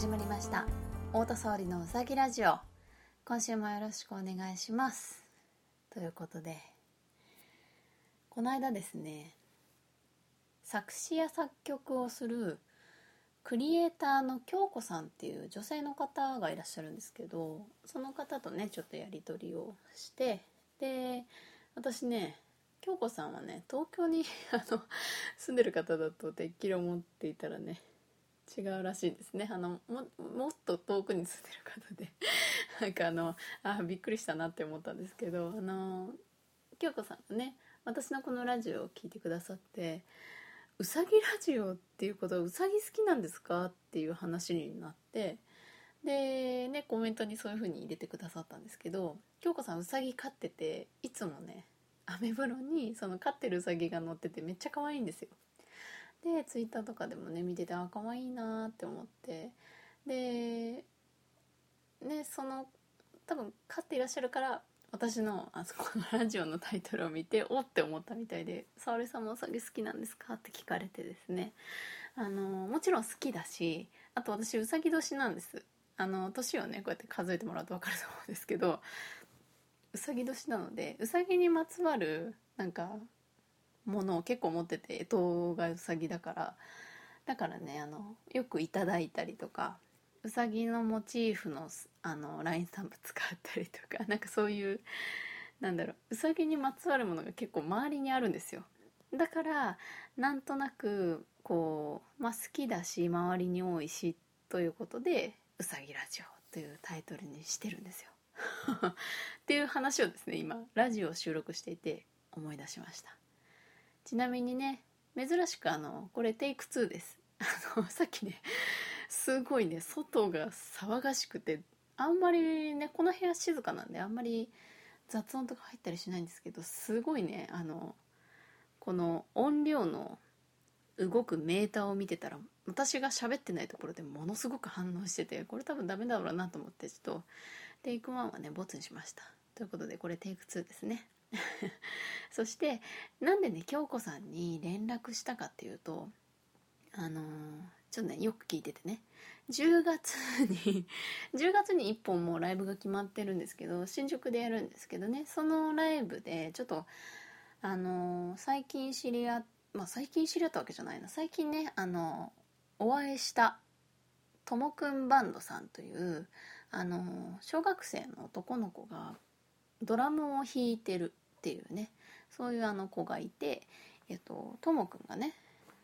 始まりました。太田沙織のうさぎラジオ。今週もよろしくお願いします。ということでこの間ですね作詞や作曲をするクリエイターの京子さんっていう女性の方がいらっしゃるんですけどその方とねちょっとやり取りをしてで私ね京子さんはね東京にあの住んでる方だとてっきり思っていたらね違うらしいですね。あのももっと遠くに住んでる方で。なんかあのあびっくりしたなって思ったんですけどあの京子さんがね私のこのラジオを聞いてくださって「うさぎラジオっていうことはうさぎ好きなんですか?」っていう話になってでねコメントにそういう風に入れてくださったんですけど京子さんうさぎ飼ってていつもねアメブロにその飼ってるうさぎが乗っててめっちゃ可愛いんですよ。でツイッターとかでもね見ててあ可愛いなって思って。でねその多分飼っていらっしゃるから私のあそこのラジオのタイトルを見ておって思ったみたいで「沙織さんもお酒好きなんですか?」って聞かれてですね。あのもちろん好きだしあと私うさぎ年なんです。あの年をねこうやって数えてもらうと分かると思うんですけどうさぎ年なのでうさぎにまつわるなんかものを結構持ってて干支がうさぎだから。だからねあのよくいただいたりとかうさぎのモチーフのあのラインスタンプ使ったりとか なんかそういうなんだろううさぎにまつわるものが結構周りにあるんですよ。だからなんとなくこう、まあ、好きだし周りに多いしということで「うさぎラジオ」というタイトルにしてるんですよ。っていう話をですね今ラジオを収録していて思い出しました。ちなみにね珍しくあのこれテイク2です。あのさっきねすごいね外が騒がしくてあんまりねこの部屋静かなんであんまり雑音とか入ったりしないんですけどすごいねあのこの音量の動くメーターを見てたら私が喋ってないところでものすごく反応しててこれ多分ダメだろうなと思ってちょっとテイク1はねボツにしました。ということでこれテイク2ですね。そしてなんでね京子さんに連絡したかっていうとあのー、ちょっとねよく聞いててね。10月に 10月に1本もうライブが決まってるんですけど新宿でやるんですけどね。そのライブでちょっとあのー、最近知り合っまあ最近知り合ったわけじゃないな。最近ねあの、お会いしたともくんバンドさんというあの小学生の男の子がドラムを弾いてるっていうねそういうあの子がいてえっとともくんがね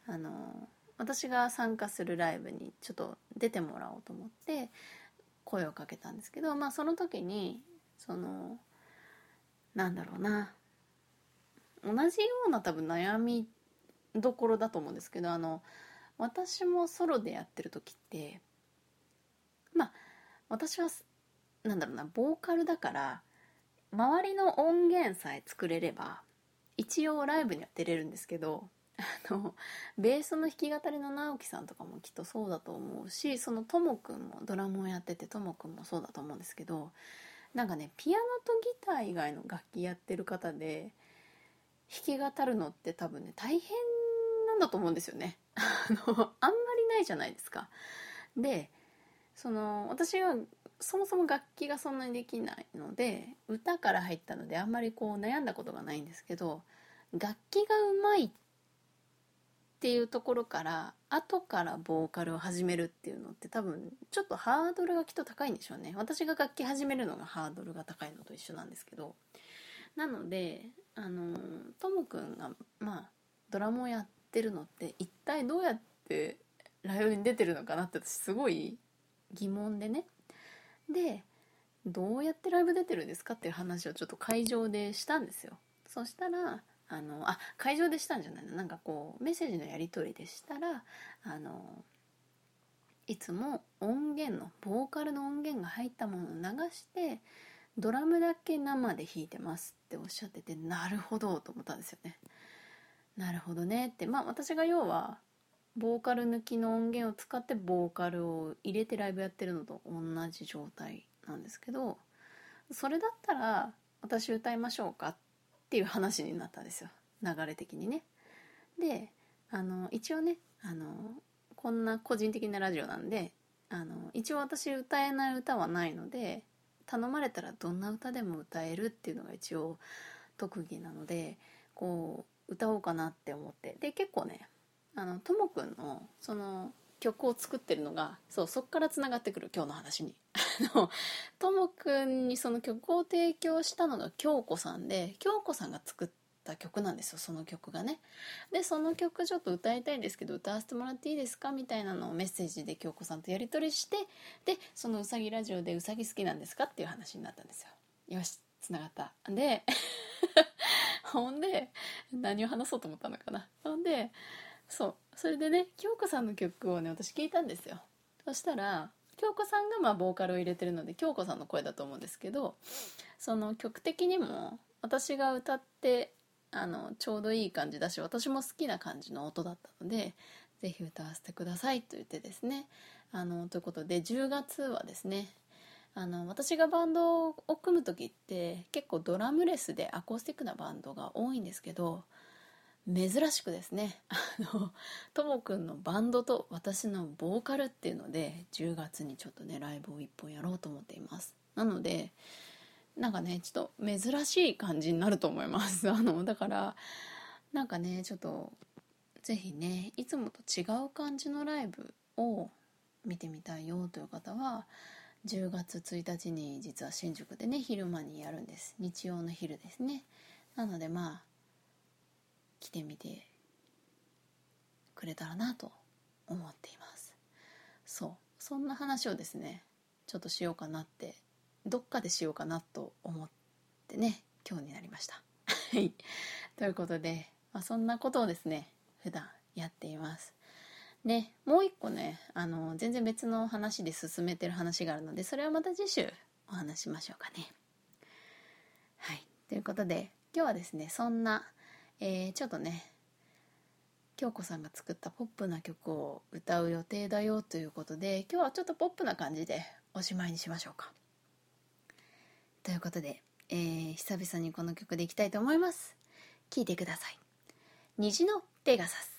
あの私が参加するライブにちょっと出てもらおうと思って声をかけたんですけどまあその時にそのなんだろうな同じような多分悩みどころだと思うんですけどあの私もソロでやってる時ってまあ私はなんだろうなボーカルだから周りの音源さえ作れれば一応ライブには出れるんですけどあのベースの弾き語りの直樹さんとかもきっとそうだと思うしそのともくんもドラムをやっててともくんもそうだと思うんですけどなんかねピアノとギター以外の楽器やってる方で弾き語るのって多分ね大変なんだと思うんですよね。あのあんまりないじゃないですか。でその私はそもそも楽器がそんなにできないので歌から入ったのであんまりこう悩んだことがないんですけど楽器がうまいっていうところから後からボーカルを始めるっていうのって多分ちょっとハードルがきっと高いんでしょうね。私が楽器始めるのがハードルが高いのと一緒なんですけど。なのであのともくんがまあドラムをやってるのって一体どうやってライブに出てるのかなって私すごい疑問でね。でどうやってライブ出てるんですかっていう話をちょっと会場でしたんですよ。そしたらあのあ会場でしたんじゃないの？なんかこうメッセージのやり取りでしたらあのいつも音源のボーカルの音源が入ったものを流してドラムだけ生で弾いてますっておっしゃっててなるほどと思ったんですよね。なるほどねって。まあ私が要はボーカル抜きの音源を使ってボーカルを入れてライブやってるのと同じ状態なんですけどそれだったら私歌いましょうかっていう話になったんですよ流れ的にね。であの一応ねあのこんな個人的なラジオなんであの一応私歌えない歌はないので頼まれたらどんな歌でも歌えるっていうのが一応特技なのでこう歌おうかなって思ってで結構ねあのともくんのその曲を作ってるのがそうそっからつながってくる今日の話に。ともくんにその曲を提供したのが京子さんで京子さんが作った曲なんですよその曲がね。でその曲ちょっと歌いたいんですけど歌わせてもらっていいですかみたいなのをメッセージで京子さんとやり取りしてでそのうさぎラジオでうさぎ好きなんですかっていう話になったんですよ。よしつながった。で ほんで何を話そうと思ったのかな。ほんでそう。それでね京子さんの曲をね私聞いたんですよ。そしたら京子さんがまあボーカルを入れてるので京子さんの声だと思うんですけどその曲的にも私が歌ってあのちょうどいい感じだし私も好きな感じの音だったので是非歌わせてくださいと言ってですねあのということで10月はですねあの私がバンドを組む時って結構ドラムレスでアコースティックなバンドが多いんですけど珍しくですねあのともくんのバンドと私のボーカルっていうので10月にちょっとねライブを1本やろうと思っています。なのでなんかねちょっと珍しい感じになると思います。あのだからなんかねちょっと是非ねいつもと違う感じのライブを見てみたいよという方は10月1日に実は新宿でね昼間にやるんです。日曜の昼ですね。なのでまあ来てみてくれたらなと思っています。そう。そんな話をですねちょっとしようかなってどっかでしようかなと思ってね今日になりました。はい。ということで、まあ、そんなことをですね普段やっています。でもう一個ねあの全然別の話で進めてる話があるのでそれはまた次週お話しましょうかね。はい。ということで今日はですねそんなえー、ちょっとね京子さんが作ったポップな曲を歌う予定だよということで今日はちょっとポップな感じでおしまいにしましょうか。ということで、えー、久々にこの曲でいきたいと思います。聴いてください。虹のペガサス。